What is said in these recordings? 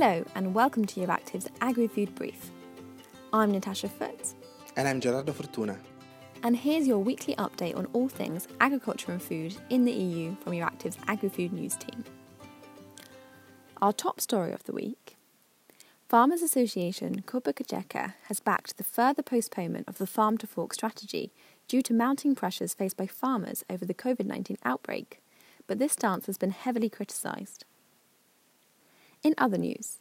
Hello, and welcome to Euractiv's Agri Food Brief. I'm Natasha Foote. And I'm Gerardo Fortuna. And here's your weekly update on all things agriculture and food in the EU from Euractiv's Agri Food News team. Our top story of the week Farmers Association Copa-Cogeca has backed the further postponement of the farm to fork strategy due to mounting pressures faced by farmers over the COVID 19 outbreak, but this stance has been heavily criticised. In other news,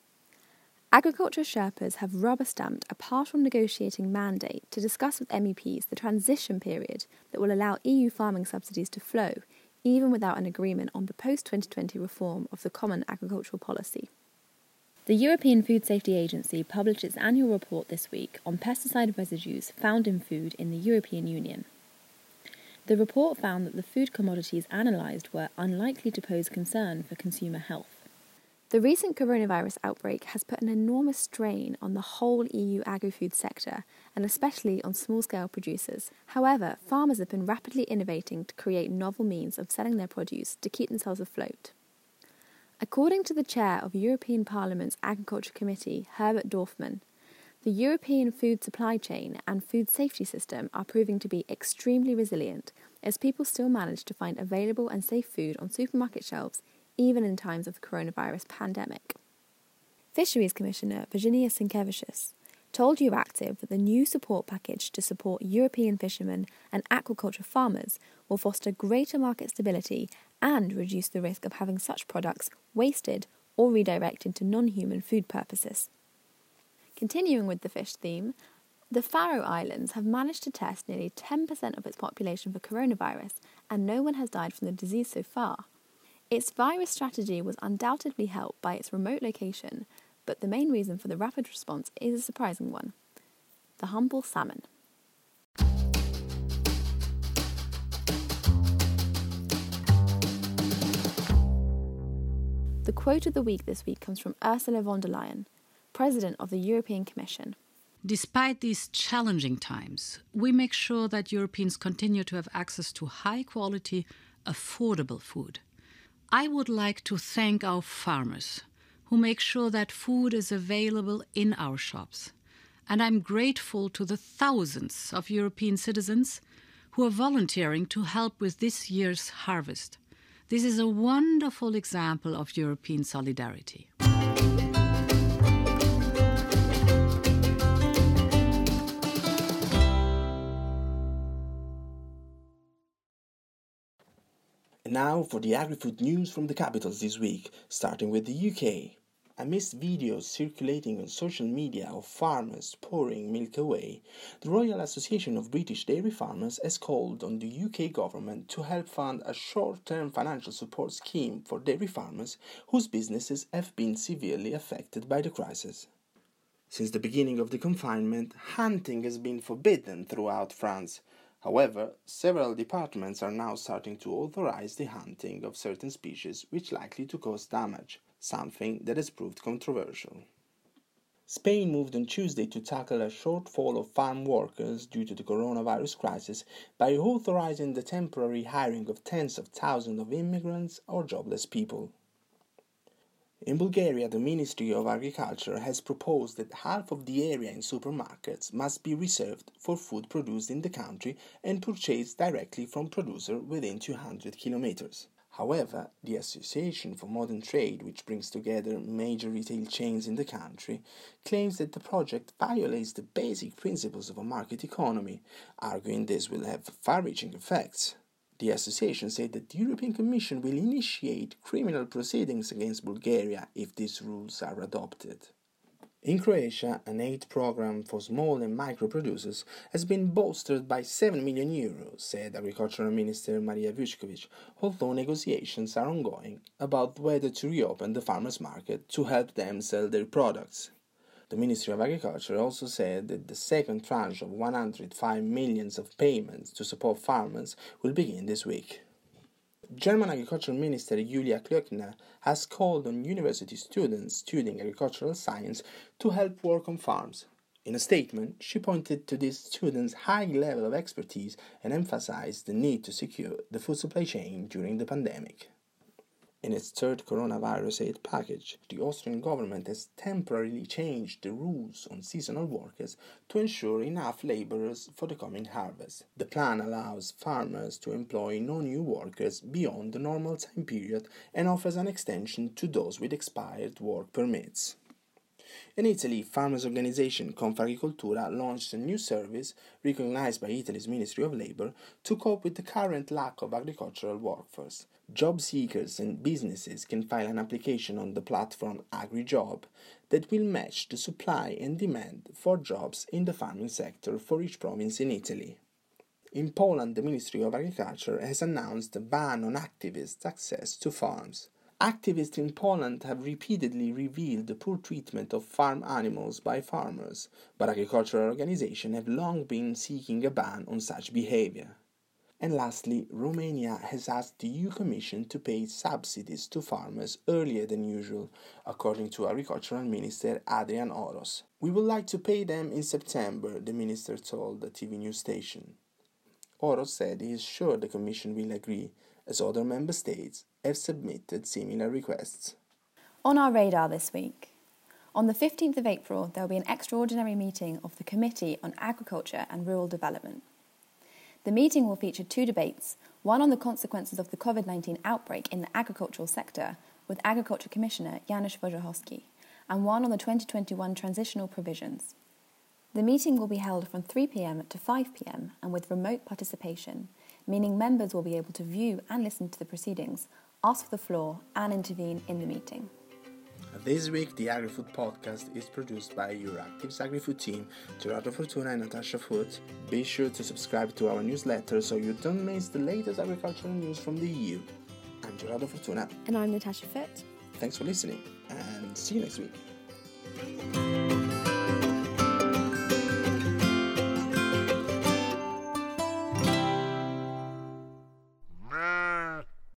Agriculture Sherpas have rubber stamped a partial negotiating mandate to discuss with MEPs the transition period that will allow EU farming subsidies to flow, even without an agreement on the post 2020 reform of the Common Agricultural Policy. The European Food Safety Agency published its annual report this week on pesticide residues found in food in the European Union. The report found that the food commodities analysed were unlikely to pose concern for consumer health. The recent coronavirus outbreak has put an enormous strain on the whole EU agri food sector and especially on small scale producers. However, farmers have been rapidly innovating to create novel means of selling their produce to keep themselves afloat. According to the chair of European Parliament's Agriculture Committee, Herbert Dorfmann, the European food supply chain and food safety system are proving to be extremely resilient as people still manage to find available and safe food on supermarket shelves even in times of the coronavirus pandemic. Fisheries Commissioner Virginijus Sinkevicius told Euractiv that the new support package to support European fishermen and aquaculture farmers will foster greater market stability and reduce the risk of having such products wasted or redirected to non human food purposes. Continuing with the fish theme, the Faroe Islands have managed to test nearly 10% of its population for coronavirus, and no one has died from the disease so far. Its virus strategy was undoubtedly helped by its remote location, but the main reason for the rapid response is a surprising one the humble salmon. The quote of the week this week comes from Ursula von der Leyen, President of the European Commission. Despite these challenging times, we make sure that Europeans continue to have access to high quality, affordable food. I would like to thank our farmers who make sure that food is available in our shops. And I'm grateful to the thousands of European citizens who are volunteering to help with this year's harvest. This is a wonderful example of European solidarity. And now for the agri-food news from the capitals this week, starting with the UK. Amidst videos circulating on social media of farmers pouring milk away, the Royal Association of British Dairy Farmers has called on the UK government to help fund a short term financial support scheme for dairy farmers whose businesses have been severely affected by the crisis. Since the beginning of the confinement, hunting has been forbidden throughout France, However, several departments are now starting to authorize the hunting of certain species which likely to cause damage, something that has proved controversial. Spain moved on Tuesday to tackle a shortfall of farm workers due to the coronavirus crisis by authorizing the temporary hiring of tens of thousands of immigrants or jobless people. In Bulgaria, the Ministry of Agriculture has proposed that half of the area in supermarkets must be reserved for food produced in the country and purchased directly from producer within 200 kilometers. However, the Association for Modern Trade, which brings together major retail chains in the country, claims that the project violates the basic principles of a market economy, arguing this will have far reaching effects. The association said that the European Commission will initiate criminal proceedings against Bulgaria if these rules are adopted. In Croatia, an aid program for small and micro producers has been bolstered by 7 million euros, said Agricultural Minister Marija Vučković, although negotiations are ongoing about whether to reopen the farmers' market to help them sell their products. The Ministry of Agriculture also said that the second tranche of 105 millions of payments to support farmers will begin this week. German Agriculture Minister Julia Klöckner has called on university students studying agricultural science to help work on farms. In a statement, she pointed to these students' high level of expertise and emphasized the need to secure the food supply chain during the pandemic. In its third coronavirus aid package, the Austrian government has temporarily changed the rules on seasonal workers to ensure enough laborers for the coming harvest. The plan allows farmers to employ no new workers beyond the normal time period and offers an extension to those with expired work permits. In Italy, farmers' organization Confagricoltura launched a new service recognized by Italy's Ministry of Labor to cope with the current lack of agricultural workforce. Job seekers and businesses can file an application on the platform AgriJob that will match the supply and demand for jobs in the farming sector for each province in Italy. In Poland, the Ministry of Agriculture has announced a ban on activists' access to farms. Activists in Poland have repeatedly revealed the poor treatment of farm animals by farmers, but agricultural organizations have long been seeking a ban on such behavior. And lastly, Romania has asked the EU Commission to pay subsidies to farmers earlier than usual, according to Agricultural Minister Adrian Oros. We would like to pay them in September, the minister told the TV news station. Oros said he is sure the Commission will agree, as other member states have submitted similar requests. On our radar this week, on the 15th of April, there will be an extraordinary meeting of the Committee on Agriculture and Rural Development. The meeting will feature two debates one on the consequences of the COVID 19 outbreak in the agricultural sector with Agriculture Commissioner Janusz Wojciechowski, and one on the 2021 transitional provisions. The meeting will be held from 3pm to 5pm and with remote participation, meaning members will be able to view and listen to the proceedings ask for the floor, and intervene in the meeting. This week, the AgriFood podcast is produced by Euractiv's AgriFood team, Gerardo Fortuna and Natasha Foote. Be sure to subscribe to our newsletter so you don't miss the latest agricultural news from the EU. I'm Gerardo Fortuna. And I'm Natasha Foote. Thanks for listening, and see you next week.